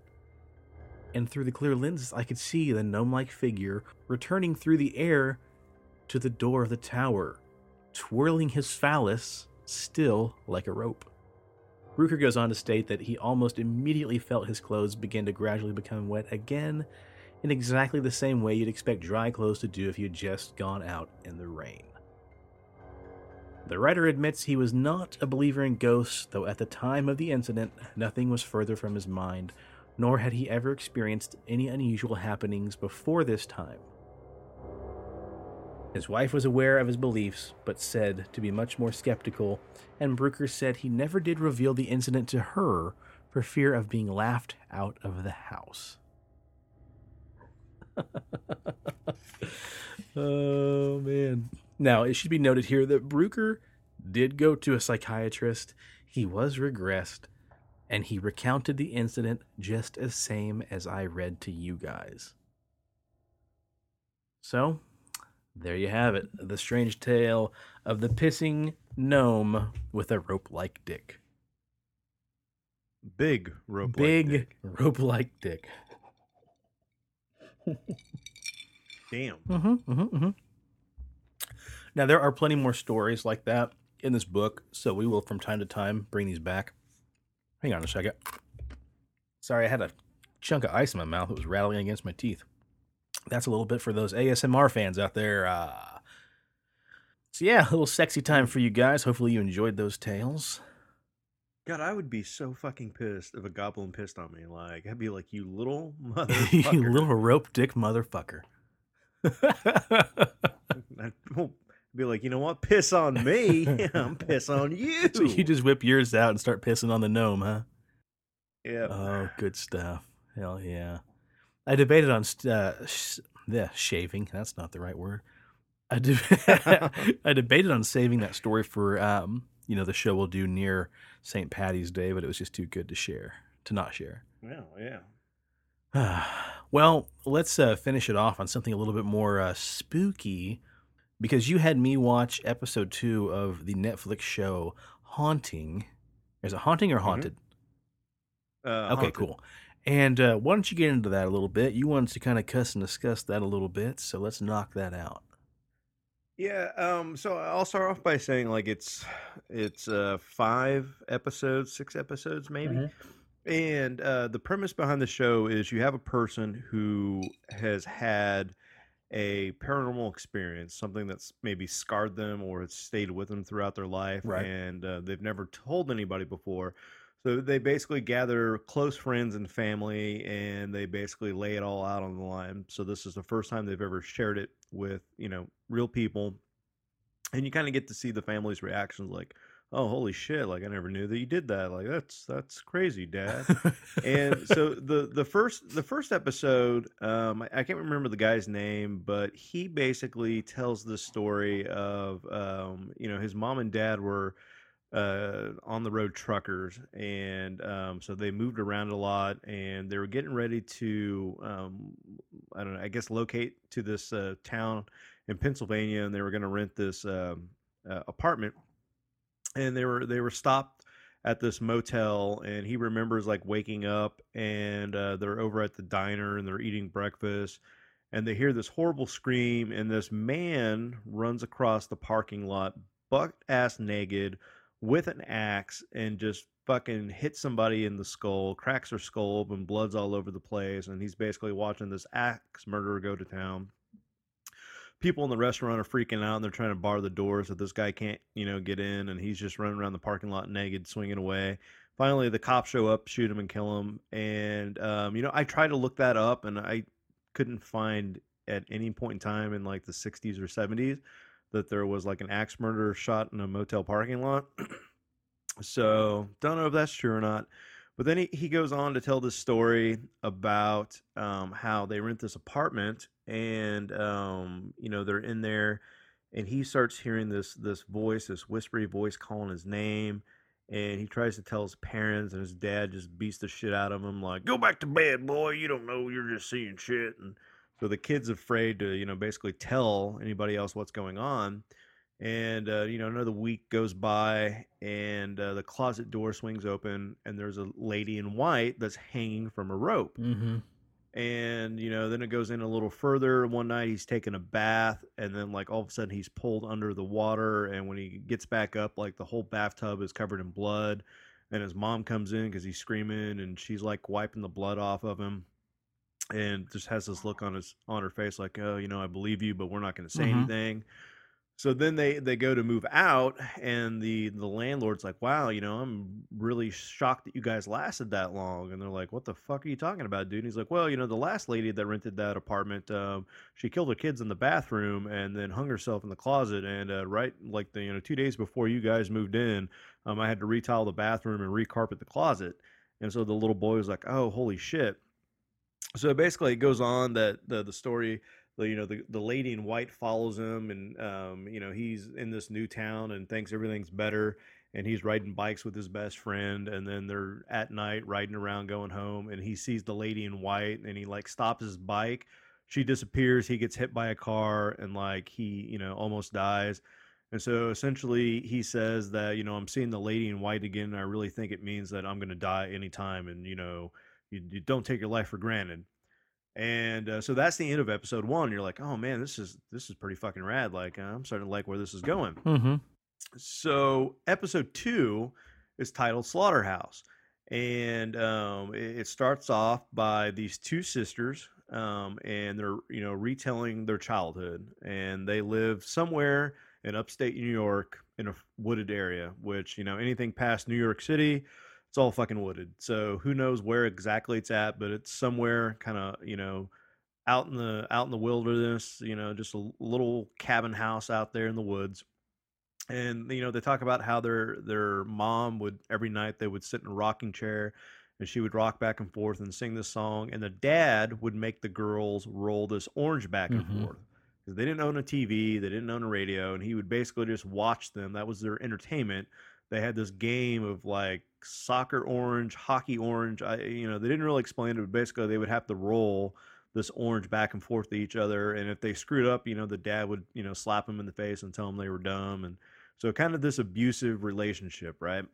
and through the clear lenses I could see the gnome like figure returning through the air to the door of the tower, twirling his phallus still like a rope. Bruker goes on to state that he almost immediately felt his clothes begin to gradually become wet again in exactly the same way you'd expect dry clothes to do if you'd just gone out in the rain. The writer admits he was not a believer in ghosts, though at the time of the incident, nothing was further from his mind, nor had he ever experienced any unusual happenings before this time. His wife was aware of his beliefs, but said to be much more skeptical, and Brooker said he never did reveal the incident to her for fear of being laughed out of the house. oh, man. Now, it should be noted here that Brooker did go to a psychiatrist. He was regressed, and he recounted the incident just as same as I read to you guys. So, there you have it the strange tale of the pissing gnome with a rope like dick. Big rope. Big rope like dick. Damn. Mm-hmm, mm-hmm, mm-hmm. Now, there are plenty more stories like that in this book, so we will from time to time bring these back. Hang on a second. Sorry, I had a chunk of ice in my mouth. It was rattling against my teeth. That's a little bit for those ASMR fans out there. Uh, so, yeah, a little sexy time for you guys. Hopefully, you enjoyed those tales. God, I would be so fucking pissed if a goblin pissed on me. Like, I'd be like, you little you motherfucker. little rope dick motherfucker. I'd be like, you know what? Piss on me. I'm piss on you. so you just whip yours out and start pissing on the gnome, huh? yeah. Oh, good stuff. Hell yeah. I debated on uh, sh- yeah, shaving. That's not the right word. I, de- I debated on saving that story for um, you know the show we'll do near St. Patty's Day, but it was just too good to share to not share. Well, yeah. well, let's uh, finish it off on something a little bit more uh, spooky because you had me watch episode two of the Netflix show Haunting. Is it Haunting or Mhm. Haunted? Uh, Okay, haunted. cool. And uh, why don't you get into that a little bit? You wanted to kind of cuss and discuss that a little bit, so let's knock that out. Yeah, um, so I'll start off by saying like it's it's uh five episodes, six episodes maybe. Mhm. And uh the premise behind the show is you have a person who has had a paranormal experience, something that's maybe scarred them or it's stayed with them throughout their life Right. and uh, they've never told anybody before. So they basically gather close friends and family and they basically lay it all out on the line. So this is the first time they've ever shared it with, you know, real people. And you kind of get to see the family's reactions like, "Oh, holy shit, like I never knew that you did that. Like that's that's crazy, dad." and so the the first the first episode um I, I can't remember the guy's name but he basically tells the story of um you know his mom and dad were uh on the road truckers and um so they moved around a lot and they were getting ready to um i don't know i guess locate to this uh town in pennsylvania and they were going to rent this um uh, apartment and they were they were stopped at this motel and he remembers like waking up and uh, they're over at the diner and they're eating breakfast and they hear this horrible scream and this man runs across the parking lot butt ass naked with an axe and just fucking hits somebody in the skull cracks her skull open blood's all over the place and he's basically watching this axe murderer go to town people in the restaurant are freaking out and they're trying to bar the doors so this guy can't you know get in and he's just running around the parking lot naked swinging away. Finally the cops show up shoot him and kill him and um, you know i tried to look that up and i couldn't find at any point in time in like the 60s or 70s that there was like an axe murder shot in a motel parking lot. So don't know if that's true or not but then he, he goes on to tell this story about um, how they rent this apartment and um, you know they're in there and he starts hearing this this voice this whispery voice calling his name and he tries to tell his parents and his dad just beats the shit out of him like go back to bed boy. You don't know. You're just seeing shit. And so the kid's afraid to you know basically tell anybody else what's going on and uh, you know another week goes by and uh, the closet door swings open and there's a lady in white that's hanging from a rope mm-hmm. and you know then it goes in a little further one night he's taking a bath and then like all of a sudden he's pulled under the water and when he gets back up like the whole bathtub is covered in blood and his mom comes in because he's screaming and she's like wiping the blood off of him and just has this look on his on her face like oh you know i believe you but we're not going to say Mhm. anything So then they they go to move out, and the the landlord's like, "Wow, you know, I'm really shocked that you guys lasted that long." And they're like, "What the fuck are you talking about, dude?" And he's like, "Well, you know, the last lady that rented that apartment, um, she killed her kids in the bathroom and then hung herself in the closet. And uh, right, like the you know, two days before you guys moved in, um, I had to retile the bathroom and recarpet the closet." And so the little boy was like, "Oh, holy shit!" So basically, it goes on that the the story the you know the, the lady in white follows him and um, you know he's in this new town and thinks everything's better and he's riding bikes with his best friend and then they're at night riding around going home and he sees the lady in white and he like stops his bike. She disappears he gets hit by a car and like he you know almost dies. And so essentially he says that you know i'm seeing the lady in white again and i really think it means that i'm going to die anytime and you know you, you don't take your life for granted and uh, so that's the end of episode one. You're like, oh man, this is this is pretty fucking rad. Like uh, I'm starting to like where this is going. Mm-hmm. So episode two is titled Slaughterhouse, and um, it, it starts off by these two sisters, um, and they're you know retelling their childhood, and they live somewhere in upstate New York in a wooded area, which you know anything past New York City it's all fucking wooded. So who knows where exactly it's at, but it's somewhere kind of, you know, out in the out in the wilderness, you know, just a little cabin house out there in the woods. And you know, they talk about how their their mom would every night they would sit in a rocking chair and she would rock back and forth and sing this song and the dad would make the girls roll this orange back and Mhm. forth because they didn't own a TV, they didn't own a radio, and he would basically just watch them. That was their entertainment. They had this game of like soccer orange, hockey orange. I, you know, they didn't really explain it, but basically they would have to roll this orange back and forth to each other. And if they screwed up, you know, the dad would, you know, slap them in the face and tell them they were dumb. And so kind of this abusive relationship, right?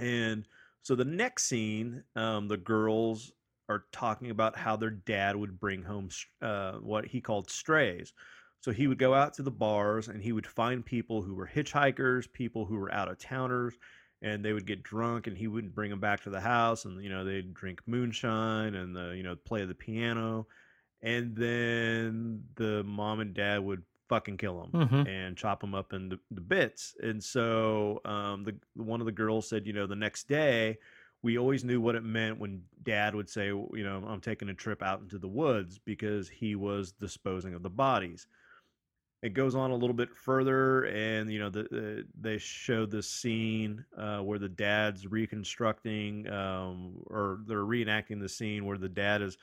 And so the next scene, um, the girls are talking about how their dad would bring home uh, what he called strays. So he would go out to the bars and he would find people who were hitchhikers, people who were out of towners, and they would get drunk and he wouldn't bring them back to the house and you know they'd drink moonshine and the you know play the piano. And then the mom and dad would fucking kill them Mhm. and chop them up into the bits. And so um, the one of the girls said you know the next day we always knew what it meant when dad would say you know i'm taking a trip out into the woods because he was disposing of the bodies it goes on a little bit further and you know the, the, they show this scene uh, where the dad's reconstructing um, or they're reenacting the scene where the dad is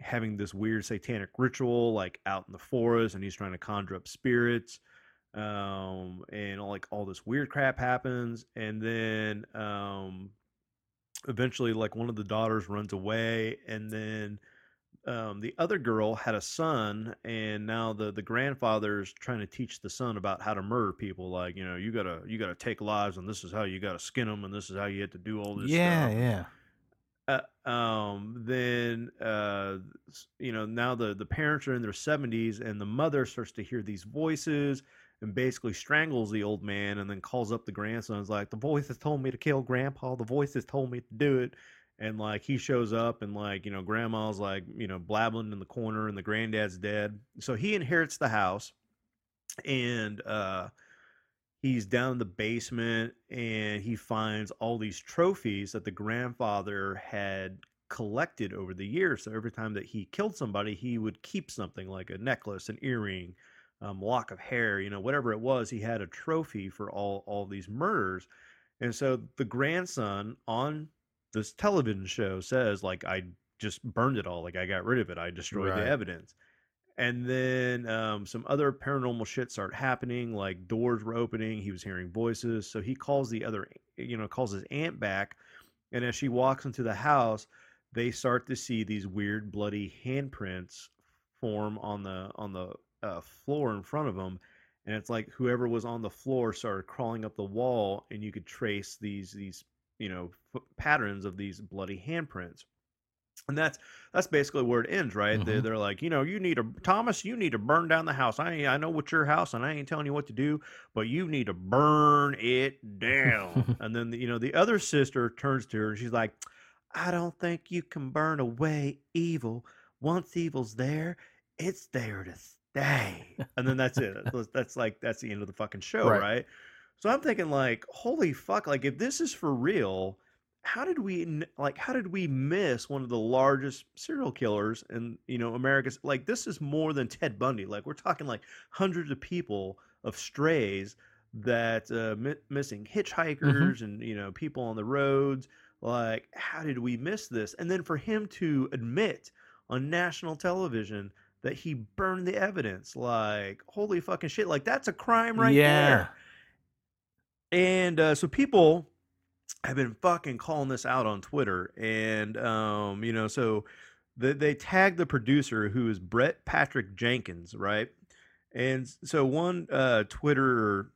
having this weird satanic ritual like out in the forest and he's trying to conjure up spirits um, and like all this weird crap happens. And then um, eventually like one of the daughters runs away and then um, the other girl had a son, and now the the grandfather's trying to teach the son about how to murder people. Like, you know, you gotta you gotta take lives, and this is how you gotta skin them, and this is how you have to do all this. Yeah, stuff. yeah. Uh, um, then uh, you know, now the the parents are in their seventies, and the mother starts to hear these voices. And basically strangles the old man, and then calls up the grandson. Is like, the voice has told me to kill Grandpa. The voice has told me to do it and like he shows up and like you know grandma's like you know blabbling in the corner and the granddad's dead. So he inherits the house and uh he's down in the basement and he finds all these trophies that the grandfather had collected over the years. So every time that he killed somebody he would keep something like a necklace an earring um, lock of hair you know whatever it was he had a trophy for all all these murders. And so the grandson on this television show says like I just burned it all, like I got rid of it, I destroyed Right. the evidence. And then um, some other paranormal shit started happening, like doors were opening, he was hearing voices. So he calls the other, you know, calls his aunt back, and as she walks into the house, they start to see these weird bloody handprints form on the on the uh, floor in front of them and it's like whoever was on the floor started crawling up the wall and you could trace these these you know f- patterns of these bloody handprints and that's that's basically where it ends right they, Mhm. they're like you know you need to thomas you need to burn down the house i i know what's your house and i ain't telling you what to do but you need to burn it down and then the, you know the other sister turns to her and she's like i don't think you can burn away evil once evil's there it's there to stay and then that's it. That's, that's like that's the end of the fucking show, Right. right. So I'm thinking like, holy fuck! Like if this is for real, how did we like? How did we miss one of the largest serial killers in you know America's? Like this is more than Ted Bundy. Like we're talking like hundreds of people of strays that uh, mi- missing hitchhikers and you know people on the roads. Like how did we miss this? And then for him to admit on national television that he burned the evidence, like holy fucking shit! Like that's a crime right yeah. there. And uh, so people have been fucking calling this out on Twitter, and um, you know, so they, they tagged the producer who is Brett Patrick Jenkins, right? And so one uh, Twitter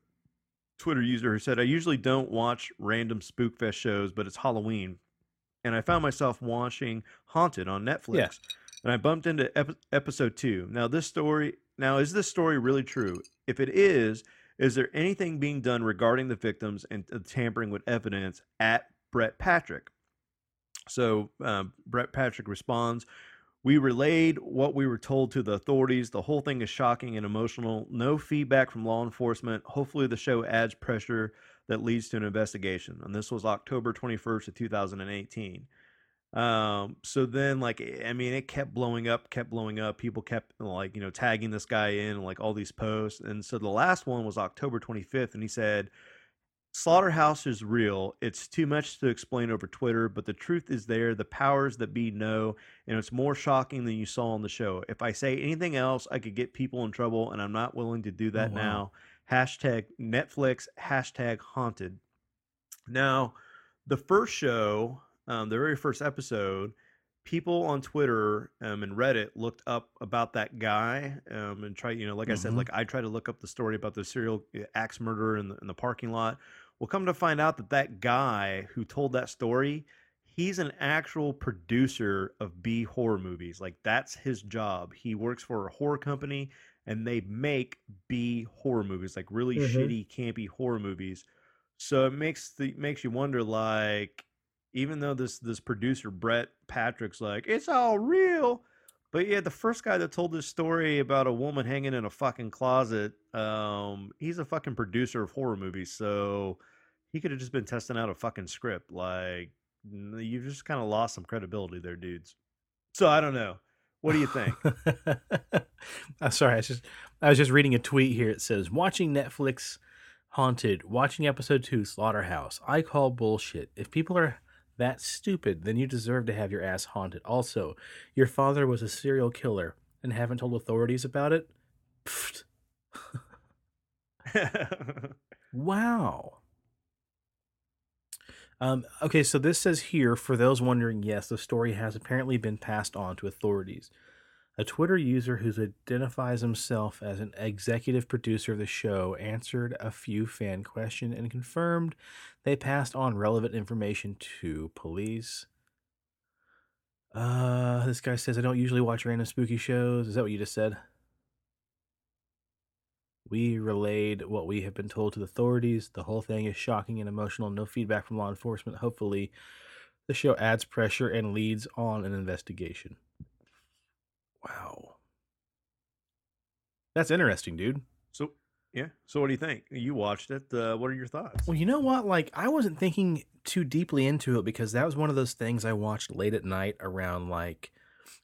Twitter user who said, "I usually don't watch random spookfest shows, but it's Halloween, and I found myself watching Haunted on Netflix, Yeah. and I bumped into ep- episode two. Now this story, now is this story really true? If it is." Is there anything being done regarding the victims and uh, tampering with evidence at Brett Patrick? So um, Brett Patrick responds, We relayed what we were told to the authorities. The whole thing is shocking and emotional. No feedback from law enforcement. Hopefully, the show adds pressure that leads to an investigation. And this was October 21st of 2018. Um, so then, like, I mean, it kept blowing up, kept blowing up. People kept, like, you know, tagging this guy in, like, all these posts. And so the last one was October 25th, and he said, Slaughterhouse is real. It's too much to explain over Twitter, but the truth is there. The powers that be know, and it's more shocking than you saw on the show. If I say anything else, I could get people in trouble, and I'm not willing to do that wow. now. Hashtag Netflix, hashtag haunted. Now, the first show, um, the very first episode, people on Twitter um, and Reddit looked up about that guy um, and tried, you know, like I said, Mhm. like I tried to look up the story about the serial uh, axe murderer in the, in the parking lot. Well, come to find out that that guy who told that story, he's an actual producer of B horror movies. Like that's his job. He works for a horror company and they make B horror movies, like really Mhm. shitty, campy horror movies. So it makes the makes you wonder, like, even though this this producer Brett Patrick's like, it's all real, but yeah, the first guy that told this story about a woman hanging in a fucking closet, um, he's a fucking producer of horror movies, so he could have just been testing out a fucking script. Like, you've just kind of lost some credibility there, dudes. So I don't know. What do you think? I'm sorry. I was just I was just reading a tweet here. It says watching Netflix Haunted, watching episode two Slaughterhouse. I call bullshit. If people are that stupid, then you deserve to have your ass haunted. Also, your father was a serial killer and haven't told authorities about it. Pfft. Wow. Um, okay, so this says here, for those wondering, yes, the story has apparently been passed on to authorities. A Twitter user who identifies himself as an executive producer of the show answered a few fan questions and confirmed they passed on relevant information to police. Uh, this guy says, I don't usually watch random spooky shows. Is that what you just said? We relayed what we have been told to the authorities. The whole thing is shocking and emotional. No feedback from law enforcement. Hopefully, the show adds pressure and leads on an investigation. Wow. That's interesting, dude. so yeah. So what do you think? You watched it. Uh, what are your thoughts? Well, you know what? Like, I wasn't thinking too deeply into it because that was one of those things I watched late at night around like,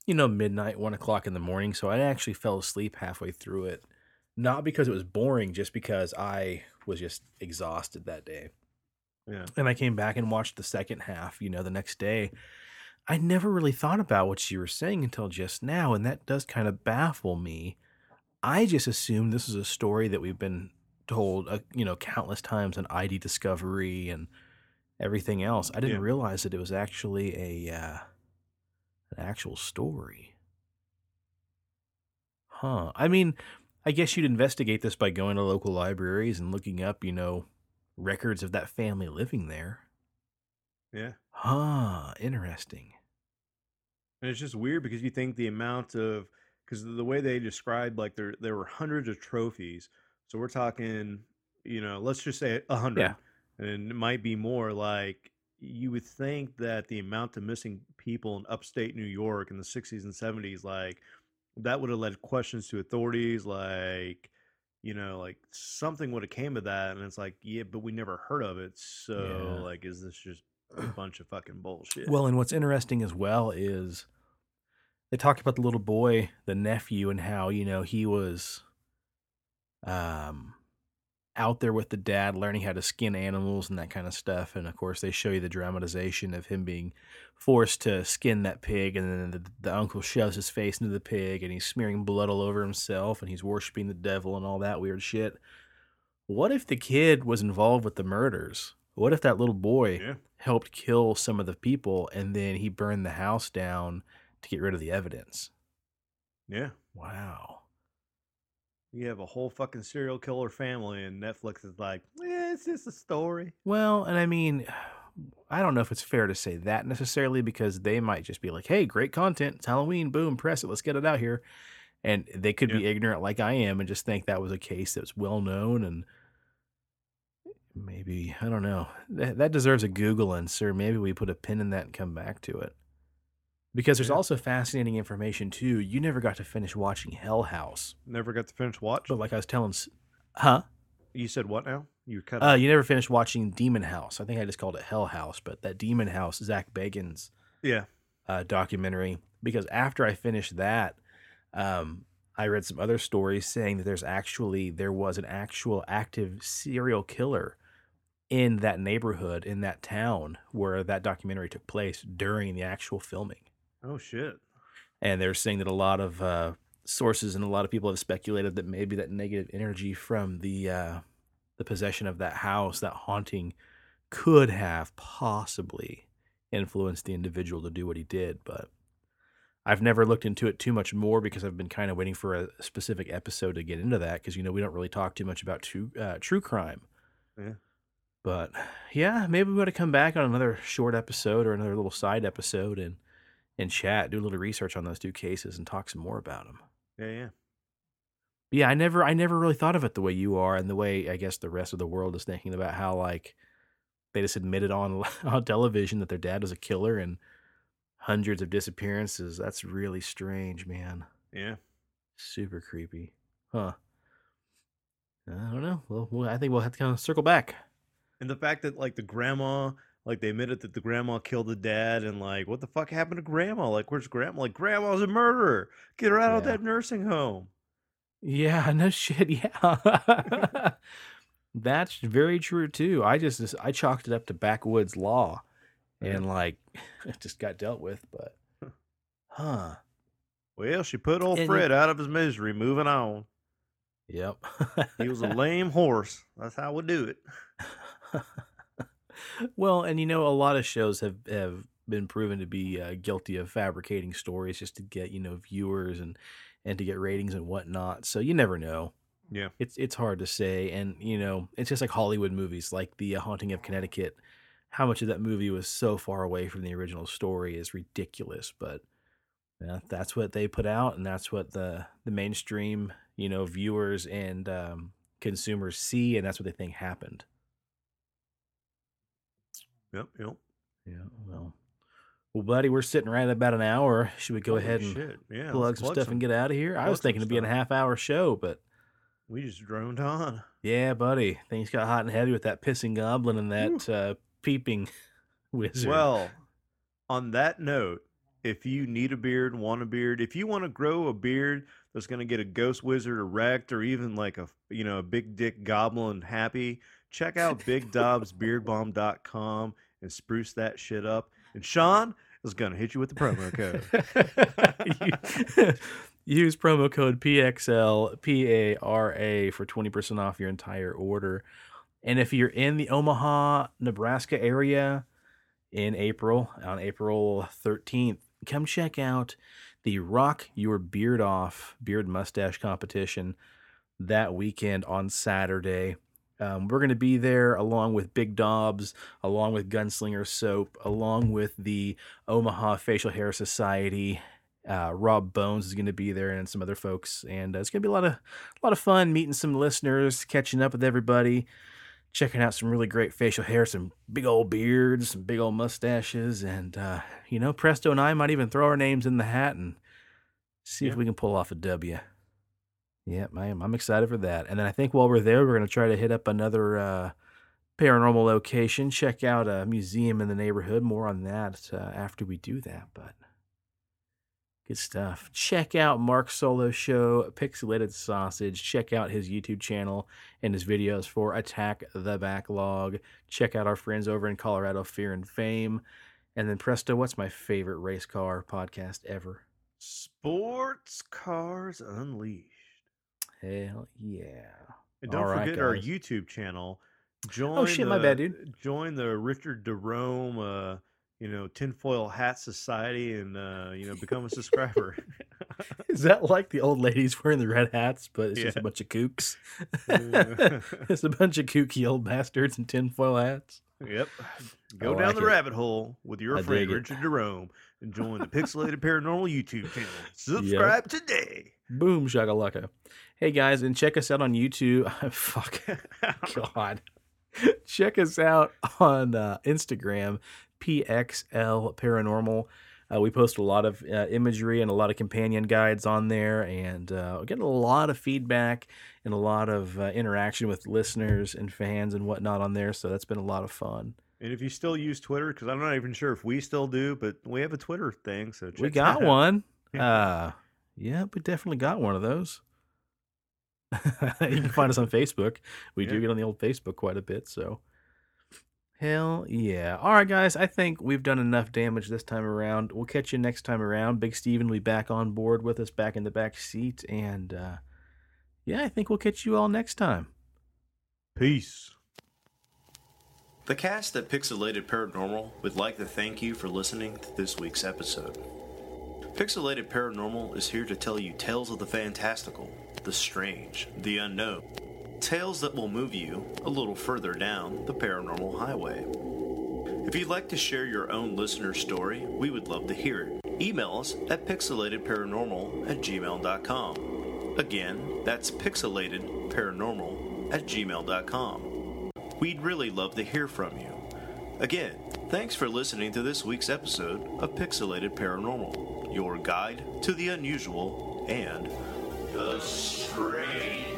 you know, midnight, one o'clock in the morning. So I actually fell asleep halfway through it. Not because it was boring, just because I was just exhausted that day. Yeah. and I came back and watched the second half, you know, the next day. I never really thought about what you were saying until just now, and that does kind of baffle me. I just assumed this is a story that we've been told, uh, you know, countless times on ID Discovery and everything else. I didn't Yeah. realize that it was actually a uh, an actual story. Huh. I mean, I guess you'd investigate this by going to local libraries and looking up, you know, records of that family living there. Yeah. Huh, interesting. And it's just weird because you think the amount of because the way they described like there there were hundreds of trophies. So we're talking, you know, let's just say a hundred, Yeah. and it might be more. Like you would think that the amount of missing people in upstate New York in the '60s and '70s, like that would have led questions to authorities like you know like something would have came of that and it's like yeah but we never heard of it so Yeah. like is this just a bunch of fucking bullshit. Well, and what's interesting as well is they talked about the little boy, the nephew, and how you know he was um out there with the dad learning how to skin animals and that kind of stuff. And of course they show you the dramatization of him being forced to skin that pig and then the, the uncle shoves his face into the pig and he's smearing blood all over himself and he's worshiping the devil and all that weird shit. What if the kid was involved with the murders what if that little boy yeah helped kill some of the people and then he burned the house down to get rid of the evidence. yeah Wow. you have a whole fucking serial killer family and netflix is like yeah it's just a story Well, and I mean, I don't know if it's fair to say that necessarily because they might just be like, hey, great content. It's Halloween. Boom, press it. Let's get it out here. And they could be ignorant like I am and just think that was a case that's well known and maybe, I don't know. That, that deserves a Googling, sir. Maybe we put a pin in that and come back to it. Because there's Yeah. also fascinating information too. You never got to finish watching Hell House. never got to finish watch But like I was telling, s- huh? you said what now you cut Uh, you never finished watching Demon House. I think I just called it Hell House, but that Demon House, Zach Bagans yeah uh, documentary. Because after I finished that, um, I read some other stories saying that there's actually there was an actual active serial killer in that neighborhood in that town where that documentary took place during the actual filming. oh shit and they're saying that a lot of uh, sources and a lot of people have speculated that maybe that negative energy from the uh, the possession of that house, that haunting, could have possibly influenced the individual to do what he did. But I've never looked into it too much more because I've been kind of waiting for a specific episode to get into that because you know we don't really talk too much about true uh, true crime. Yeah. But yeah, maybe we ought to come back on another short episode or another little side episode and and chat, do a little research on those two cases, and talk some more about them. yeah yeah Yeah, I never, I never really thought of it the way you are, and the way I guess the rest of the world is thinking about how like they just admitted on on television that their dad was a killer and hundreds of disappearances. That's really strange, man. yeah Super creepy, huh? I don't know. Well, well, I think we'll have to kind of circle back. And the fact that like the grandma, like they admitted that the grandma killed the dad, and like what the fuck happened to grandma? Like where's grandma? Like grandma's a murderer. Get her out of that nursing home. Yeah, no shit. Yeah, that's very true too. I just I chalked it up to backwoods law, And like it just got dealt with. But huh? Well, she put old And Fred out of his misery. Moving on. Yep. He was a lame horse. That's how we do it. well, and you know, a lot of shows have have been proven to be uh, guilty of fabricating stories just to get you know viewers and and to get ratings and whatnot. So you never know. Yeah. It's it's hard to say, and you know, it's just like Hollywood movies, like The uh, Haunting of Connecticut. How much of that movie was so far away from the original story is ridiculous, but yeah, that's what they put out, and that's what the the mainstream you know viewers and um, consumers see, and that's what they think happened. Yep. Yep. Yeah, well, well, buddy, we're sitting right at about an hour. Should we go Holy ahead and. Yeah, plug some stuff and get out of here? I was thinking it'd be a half hour show, but We just droned on. yeah, buddy, things got hot and heavy with that pissing goblin and that uh, peeping wizard. Well, on that note, if you need a beard, want a beard, if you want to grow a beard that's going to get a ghost wizard erect or even like a you know a big dick goblin happy, check out bigdobbsbeardbalm.com and spruce that shit up. And Shawn is going to hit you with the promo code. Use promo code PXLPARA for 20% off your entire order. And if you're in the Omaha, Nebraska area in April, on April 13th, come check out the Rock Your Beard Off beard mustache competition that weekend on Saturday. Um, we're going to be there along with Big Dobbs, along with Gunslinger Soap, along with the Omaha Facial Hair Society. Uh, Rob Bones is going to be there, and some other folks, and uh, it's going to be a lot of a lot of fun meeting some listeners, catching up with everybody, checking out some really great facial hair, some big old beards, some big old mustaches, and uh, you know, Presto and I might even throw our names in the hat and See if we can pull off a W. Yep, I am. I'm excited for that. And then I think while we're there, we're going to try to hit up another uh, paranormal location, check out a museum in the neighborhood. More on that uh, after we do that. But good stuff. Check out Mark Solo Show, Pixelated Sausage. Check out his YouTube channel and his videos for Attack the Backlog. Check out our friends over in Colorado, Fear and Fame. And then Presto, what's my favorite race car podcast ever? Sports Cars Unleashed. Hell yeah. And don't All right, forget our. YouTube channel. Join Oh, shit, my the- bad, dude. Join the Richard Jerome, uh, you know, tinfoil hat society, and uh, you know, become a subscriber. Is that like the old ladies wearing the red hats, but it's just a bunch of kooks? Yeah. it's a bunch of kooky old bastards in tinfoil hats. yep. Go I down the it. rabbit hole with your I friend. Richard Jerome and join the Pixelated Paranormal YouTube channel. Subscribe today. Boom, shakalaka. Hey guys, and check us out on YouTube. Fuck. God. Check us out on uh, Instagram, PXL Paranormal. Uh, we post a lot of uh, imagery and a lot of companion guides on there, and uh, getting a lot of feedback and a lot of uh, interaction with listeners and fans and whatnot on there. So that's been a lot of fun. And if you still use Twitter, because I'm not even sure if we still do, but we have a Twitter thing, so we got one. Yeah. Uh, yeah, we definitely got one of those. you can find us on Facebook. We do get on the old Facebook quite a bit. So, hell yeah. All right, guys. I think we've done enough damage this time around. We'll catch you next time around. Big Steven will be back on board with us, back in the back seat. And uh, yeah, I think we'll catch you all next time. Peace. The cast at Pixelated Paranormal would like to thank you for listening to this week's episode. Pixelated Paranormal is here to tell you tales of the fantastical, the strange, the unknown. Tales that will move you a little further down the paranormal highway. If you'd like to share your own listener story, we would love to hear it. Email us at pixelatedparanormal at gmail.com. Again, that's pixelatedparanormal at gmail.com. We'd really love to hear from you. Again, thanks for listening to this week's episode of Pixelated Paranormal, your guide to the unusual and the strange.